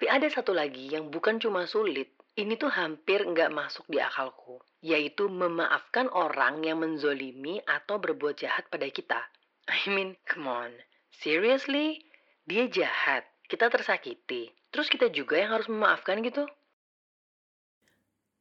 Tapi ada satu lagi yang bukan cuma sulit, ini tuh hampir nggak masuk di akalku, yaitu memaafkan orang yang menzolimi atau berbuat jahat pada kita. I mean, come on, seriously? Dia jahat, kita tersakiti, terus kita juga yang harus memaafkan gitu?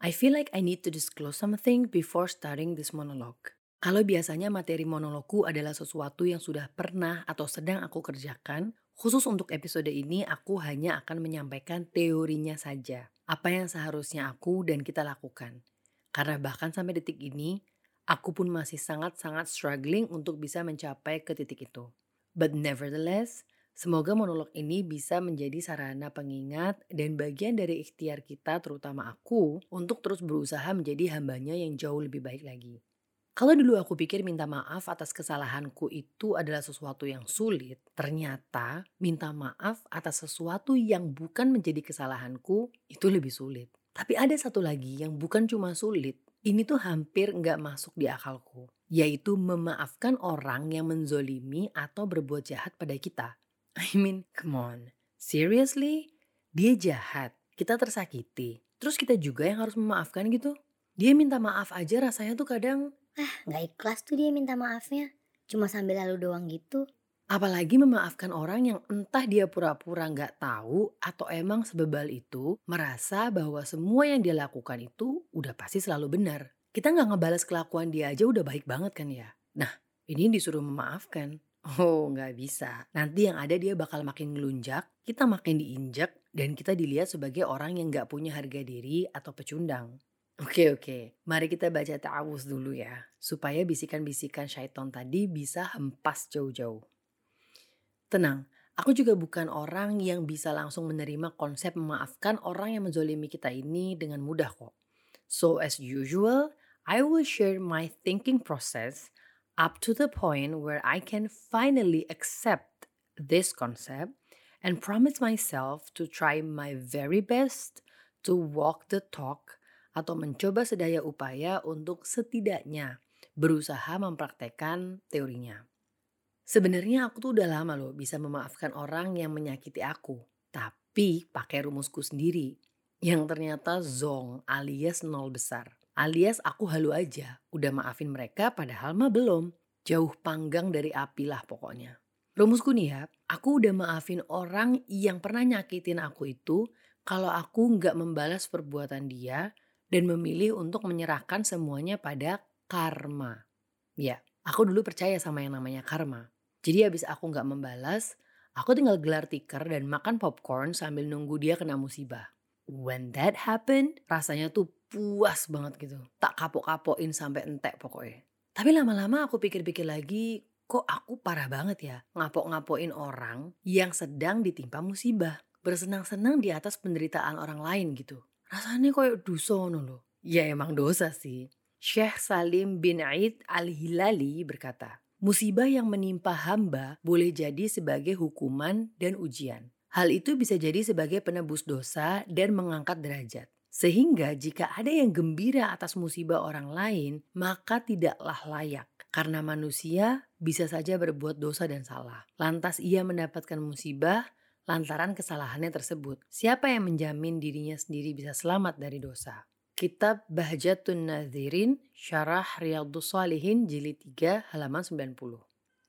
I feel like I need to disclose something before starting this monologue. Kalau biasanya materi monologku adalah sesuatu yang sudah pernah atau sedang aku kerjakan, khusus untuk episode ini aku hanya akan menyampaikan teorinya saja. Apa yang seharusnya aku dan kita lakukan. Karena bahkan sampai detik ini, aku pun masih sangat-sangat struggling untuk bisa mencapai ke titik itu. But nevertheless, semoga monolog ini bisa menjadi sarana pengingat dan bagian dari ikhtiar kita terutama aku untuk terus berusaha menjadi hambanya yang jauh lebih baik lagi. Kalau dulu aku pikir minta maaf atas kesalahanku itu adalah sesuatu yang sulit, ternyata minta maaf atas sesuatu yang bukan menjadi kesalahanku itu lebih sulit. Tapi ada satu lagi yang bukan cuma sulit, ini tuh hampir nggak masuk di akalku, yaitu memaafkan orang yang menzolimi atau berbuat jahat pada kita. I mean, come on, seriously? Dia jahat, kita tersakiti, terus kita juga yang harus memaafkan gitu? Dia minta maaf aja rasanya tuh kadang Ah, gak ikhlas tuh dia minta maafnya. Cuma sambil lalu doang gitu. Apalagi memaafkan orang yang entah dia pura-pura nggak tahu atau emang sebebal itu merasa bahwa semua yang dia lakukan itu udah pasti selalu benar. Kita nggak ngebalas kelakuan dia aja udah baik banget kan ya. Nah ini disuruh memaafkan. Oh nggak bisa. Nanti yang ada dia bakal makin ngelunjak, kita makin diinjak, dan kita dilihat sebagai orang yang nggak punya harga diri atau pecundang. Oke oke, mari kita baca ta'awuz dulu ya, supaya bisikan-bisikan syaiton tadi bisa hempas jauh-jauh. Tenang, aku juga bukan orang yang bisa langsung menerima konsep memaafkan orang yang menzolimi kita ini dengan mudah kok. So as usual, I will share my thinking process up to the point where I can finally accept this concept and promise myself to try my very best to walk the talk atau mencoba sedaya upaya untuk setidaknya berusaha mempraktekkan teorinya. Sebenarnya aku tuh udah lama loh bisa memaafkan orang yang menyakiti aku, tapi pakai rumusku sendiri yang ternyata zong alias nol besar. Alias aku halu aja, udah maafin mereka padahal mah belum. Jauh panggang dari api lah pokoknya. Rumusku nih ya, aku udah maafin orang yang pernah nyakitin aku itu kalau aku nggak membalas perbuatan dia dan memilih untuk menyerahkan semuanya pada karma. Ya, aku dulu percaya sama yang namanya karma. Jadi habis aku nggak membalas, aku tinggal gelar tikar dan makan popcorn sambil nunggu dia kena musibah. When that happened, rasanya tuh puas banget gitu. Tak kapok-kapokin sampai entek pokoknya. Tapi lama-lama aku pikir-pikir lagi, kok aku parah banget ya ngapok-ngapoin orang yang sedang ditimpa musibah. Bersenang-senang di atas penderitaan orang lain gitu rasanya kayak dosa loh. Ya emang dosa sih. Syekh Salim bin Aid al-Hilali berkata, musibah yang menimpa hamba boleh jadi sebagai hukuman dan ujian. Hal itu bisa jadi sebagai penebus dosa dan mengangkat derajat. Sehingga jika ada yang gembira atas musibah orang lain, maka tidaklah layak. Karena manusia bisa saja berbuat dosa dan salah. Lantas ia mendapatkan musibah, lantaran kesalahannya tersebut. Siapa yang menjamin dirinya sendiri bisa selamat dari dosa? Kitab Bahjatun Nazirin Syarah Riyadus Salihin jilid 3 halaman 90.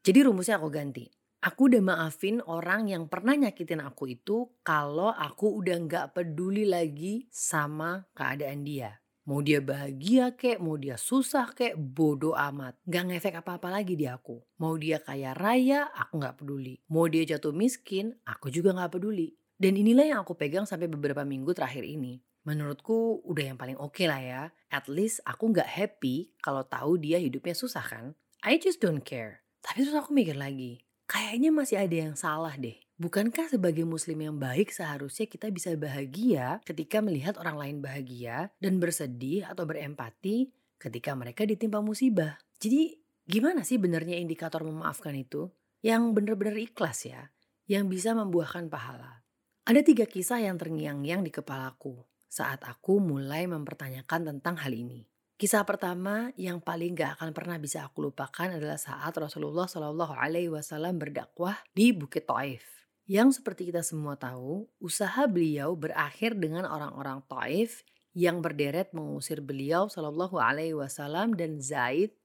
Jadi rumusnya aku ganti. Aku udah maafin orang yang pernah nyakitin aku itu kalau aku udah gak peduli lagi sama keadaan dia. Mau dia bahagia kek, mau dia susah kek, bodoh amat. Gak ngefek apa-apa lagi di aku. Mau dia kaya raya, aku gak peduli. Mau dia jatuh miskin, aku juga gak peduli. Dan inilah yang aku pegang sampai beberapa minggu terakhir ini. Menurutku udah yang paling oke okay lah ya. At least aku gak happy kalau tahu dia hidupnya susah kan. I just don't care. Tapi terus aku mikir lagi, kayaknya masih ada yang salah deh. Bukankah sebagai muslim yang baik seharusnya kita bisa bahagia ketika melihat orang lain bahagia dan bersedih atau berempati ketika mereka ditimpa musibah? Jadi gimana sih benernya indikator memaafkan itu? Yang benar-benar ikhlas ya, yang bisa membuahkan pahala. Ada tiga kisah yang terngiang-ngiang di kepalaku saat aku mulai mempertanyakan tentang hal ini. Kisah pertama yang paling gak akan pernah bisa aku lupakan adalah saat Rasulullah Shallallahu Alaihi Wasallam berdakwah di Bukit Taif. Yang seperti kita semua tahu, usaha beliau berakhir dengan orang-orang Taif yang berderet mengusir beliau Shallallahu Alaihi Wasallam dan Zaid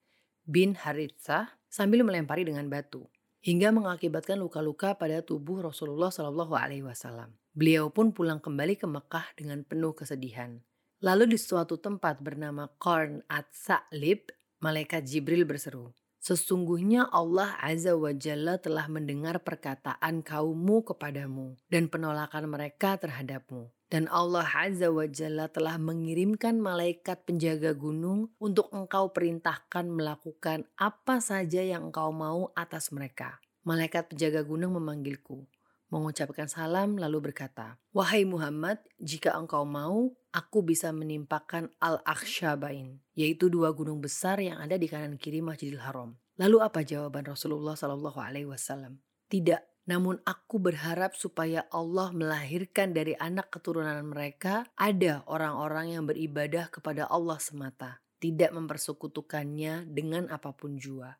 bin Harithah sambil melempari dengan batu hingga mengakibatkan luka-luka pada tubuh Rasulullah Shallallahu Alaihi Wasallam. Beliau pun pulang kembali ke Mekah dengan penuh kesedihan. Lalu di suatu tempat bernama Qarn at-Sa'lib, malaikat Jibril berseru, Sesungguhnya Allah Azza wa Jalla telah mendengar perkataan kaummu kepadamu dan penolakan mereka terhadapmu. Dan Allah Azza wa Jalla telah mengirimkan malaikat penjaga gunung untuk engkau perintahkan melakukan apa saja yang engkau mau atas mereka. Malaikat penjaga gunung memanggilku, mengucapkan salam lalu berkata, Wahai Muhammad, jika engkau mau, aku bisa menimpakan Al-Akhshabain, yaitu dua gunung besar yang ada di kanan kiri Masjidil Haram. Lalu apa jawaban Rasulullah Shallallahu Alaihi Wasallam? Tidak, namun aku berharap supaya Allah melahirkan dari anak keturunan mereka ada orang-orang yang beribadah kepada Allah semata, tidak mempersekutukannya dengan apa pun jua.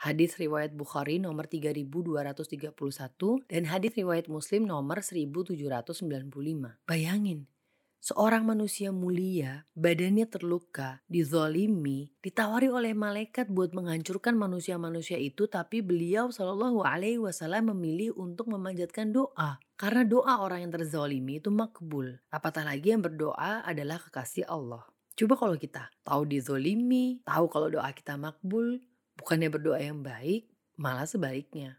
Hadis riwayat Bukhari nomor 3231 dan hadis riwayat Muslim nomor 1795. Bayangin, Seorang manusia mulia, badannya terluka, dizolimi, ditawari oleh malaikat buat menghancurkan manusia-manusia itu, tapi beliau Shallallahu Alaihi Wasallam memilih untuk memanjatkan doa. Karena doa orang yang terzolimi itu makbul. Apatah lagi yang berdoa adalah kekasih Allah. Coba kalau kita tahu dizolimi, tahu kalau doa kita makbul, bukannya berdoa yang baik, malah sebaliknya.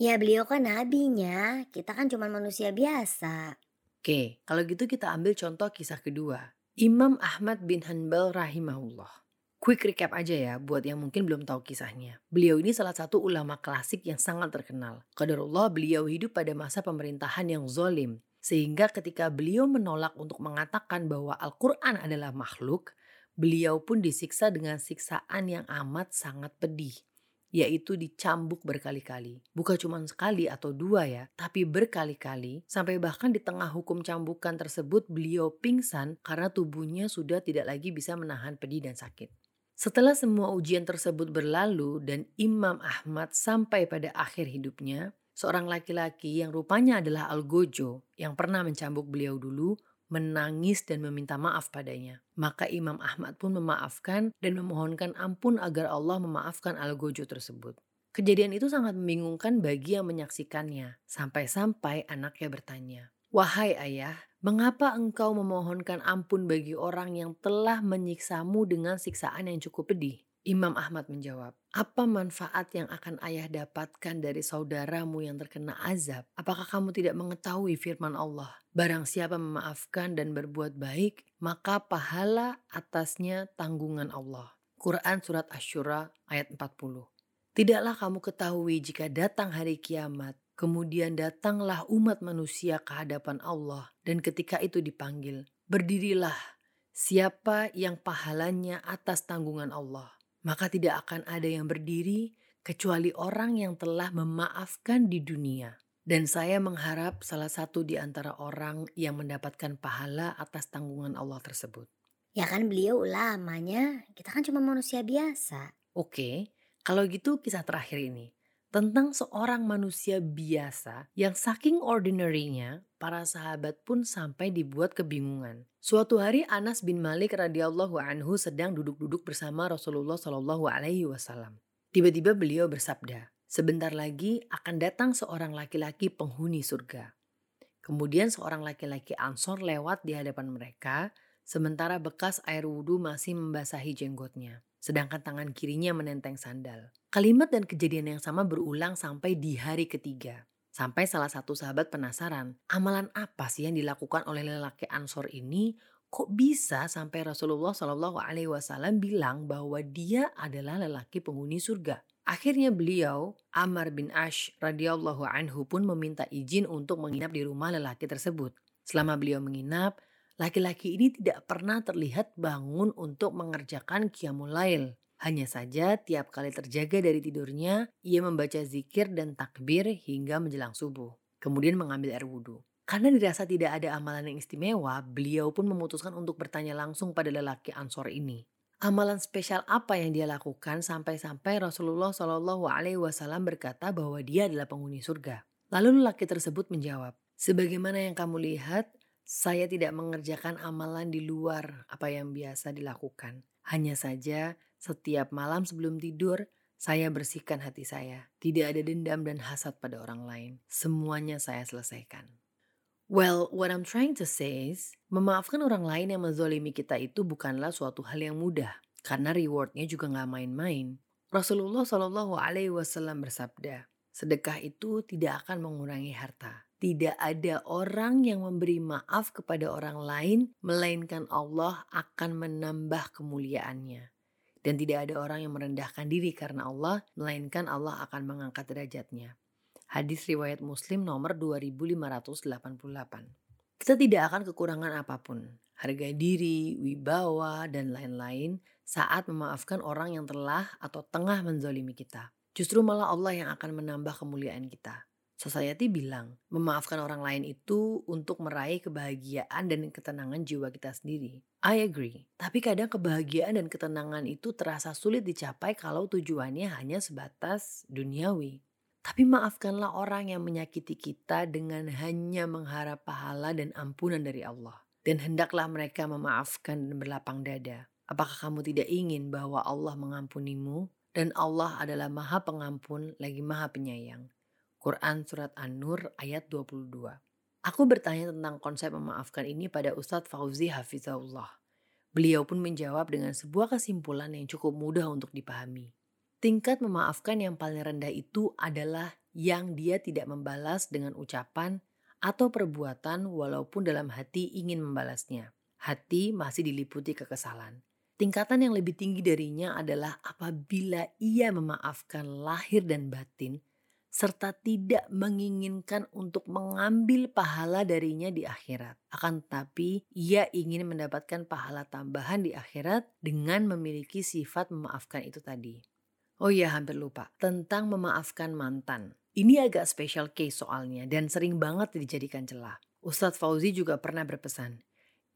Ya beliau kan nabinya, kita kan cuma manusia biasa. Oke, kalau gitu kita ambil contoh kisah kedua. Imam Ahmad bin Hanbal rahimahullah. Quick recap aja ya buat yang mungkin belum tahu kisahnya. Beliau ini salah satu ulama klasik yang sangat terkenal. Qadarullah beliau hidup pada masa pemerintahan yang zolim. Sehingga ketika beliau menolak untuk mengatakan bahwa Al-Quran adalah makhluk, beliau pun disiksa dengan siksaan yang amat sangat pedih yaitu dicambuk berkali-kali. Bukan cuma sekali atau dua ya, tapi berkali-kali sampai bahkan di tengah hukum cambukan tersebut beliau pingsan karena tubuhnya sudah tidak lagi bisa menahan pedih dan sakit. Setelah semua ujian tersebut berlalu dan Imam Ahmad sampai pada akhir hidupnya, seorang laki-laki yang rupanya adalah Al-Gojo yang pernah mencambuk beliau dulu menangis dan meminta maaf padanya. Maka Imam Ahmad pun memaafkan dan memohonkan ampun agar Allah memaafkan Al-Gojo tersebut. Kejadian itu sangat membingungkan bagi yang menyaksikannya, sampai-sampai anaknya bertanya, Wahai ayah, mengapa engkau memohonkan ampun bagi orang yang telah menyiksamu dengan siksaan yang cukup pedih? Imam Ahmad menjawab, apa manfaat yang akan ayah dapatkan dari saudaramu yang terkena azab? Apakah kamu tidak mengetahui firman Allah? Barang siapa memaafkan dan berbuat baik, maka pahala atasnya tanggungan Allah. Quran Surat Ashura ayat 40 Tidaklah kamu ketahui jika datang hari kiamat, kemudian datanglah umat manusia ke hadapan Allah, dan ketika itu dipanggil, berdirilah siapa yang pahalanya atas tanggungan Allah maka tidak akan ada yang berdiri kecuali orang yang telah memaafkan di dunia. Dan saya mengharap salah satu di antara orang yang mendapatkan pahala atas tanggungan Allah tersebut. Ya kan beliau ulamanya, kita kan cuma manusia biasa. Oke, kalau gitu kisah terakhir ini tentang seorang manusia biasa yang saking ordinary-nya, para sahabat pun sampai dibuat kebingungan. Suatu hari Anas bin Malik radhiyallahu anhu sedang duduk-duduk bersama Rasulullah shallallahu alaihi wasallam. Tiba-tiba beliau bersabda, "Sebentar lagi akan datang seorang laki-laki penghuni surga." Kemudian seorang laki-laki Ansor lewat di hadapan mereka, sementara bekas air wudhu masih membasahi jenggotnya sedangkan tangan kirinya menenteng sandal. Kalimat dan kejadian yang sama berulang sampai di hari ketiga. Sampai salah satu sahabat penasaran, amalan apa sih yang dilakukan oleh lelaki Ansor ini kok bisa sampai Rasulullah Shallallahu Alaihi Wasallam bilang bahwa dia adalah lelaki penghuni surga. Akhirnya beliau, Amar bin Ash radhiyallahu anhu pun meminta izin untuk menginap di rumah lelaki tersebut. Selama beliau menginap, Laki-laki ini tidak pernah terlihat bangun untuk mengerjakan qiyamul. Hanya saja tiap kali terjaga dari tidurnya, ia membaca zikir dan takbir hingga menjelang subuh. Kemudian mengambil air wudhu. Karena dirasa tidak ada amalan yang istimewa, beliau pun memutuskan untuk bertanya langsung pada lelaki Ansor ini. Amalan spesial apa yang dia lakukan sampai-sampai Rasulullah Shallallahu Alaihi Wasallam berkata bahwa dia adalah penghuni surga. Lalu lelaki tersebut menjawab, sebagaimana yang kamu lihat, saya tidak mengerjakan amalan di luar apa yang biasa dilakukan. Hanya saja setiap malam sebelum tidur, saya bersihkan hati saya. Tidak ada dendam dan hasad pada orang lain. Semuanya saya selesaikan. Well, what I'm trying to say is, memaafkan orang lain yang menzolimi kita itu bukanlah suatu hal yang mudah. Karena rewardnya juga nggak main-main. Rasulullah Shallallahu Alaihi Wasallam bersabda, sedekah itu tidak akan mengurangi harta. Tidak ada orang yang memberi maaf kepada orang lain, melainkan Allah akan menambah kemuliaannya. Dan tidak ada orang yang merendahkan diri karena Allah, melainkan Allah akan mengangkat derajatnya. Hadis riwayat Muslim nomor 2588. Kita tidak akan kekurangan apa pun, harga diri, wibawa, dan lain-lain saat memaafkan orang yang telah atau tengah menzolimi kita. Justru malah Allah yang akan menambah kemuliaan kita. Society bilang, memaafkan orang lain itu untuk meraih kebahagiaan dan ketenangan jiwa kita sendiri. I agree. Tapi kadang kebahagiaan dan ketenangan itu terasa sulit dicapai kalau tujuannya hanya sebatas duniawi. Tapi maafkanlah orang yang menyakiti kita dengan hanya mengharap pahala dan ampunan dari Allah. Dan hendaklah mereka memaafkan dan berlapang dada. Apakah kamu tidak ingin bahwa Allah mengampunimu? Dan Allah adalah maha pengampun lagi maha penyayang. Quran Surat An-Nur ayat 22. Aku bertanya tentang konsep memaafkan ini pada Ustadz Fauzi Hafizahullah. Beliau pun menjawab dengan sebuah kesimpulan yang cukup mudah untuk dipahami. Tingkat memaafkan yang paling rendah itu adalah yang dia tidak membalas dengan ucapan atau perbuatan walaupun dalam hati ingin membalasnya. Hati masih diliputi kekesalan. Tingkatan yang lebih tinggi darinya adalah apabila ia memaafkan lahir dan batin serta tidak menginginkan untuk mengambil pahala darinya di akhirat. Akan tetapi, ia ingin mendapatkan pahala tambahan di akhirat dengan memiliki sifat memaafkan itu tadi. Oh iya, hampir lupa tentang memaafkan mantan. Ini agak special case soalnya dan sering banget dijadikan celah. Ustadz Fauzi juga pernah berpesan,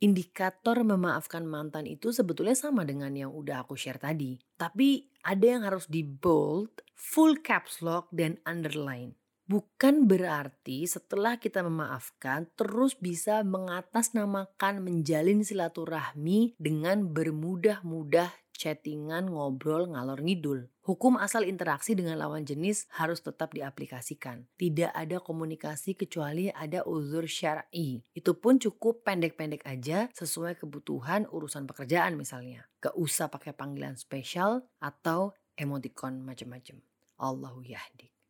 indikator memaafkan mantan itu sebetulnya sama dengan yang udah aku share tadi. Tapi ada yang harus di bold, full caps lock, dan underline. Bukan berarti setelah kita memaafkan terus bisa mengatasnamakan menjalin silaturahmi dengan bermudah-mudah chattingan, ngobrol, ngalor ngidul. Hukum asal interaksi dengan lawan jenis harus tetap diaplikasikan. Tidak ada komunikasi kecuali ada uzur syar'i. Itu pun cukup pendek-pendek aja sesuai kebutuhan urusan pekerjaan misalnya. Gak usah pakai panggilan spesial atau emoticon macam-macam. Allahu yahdi.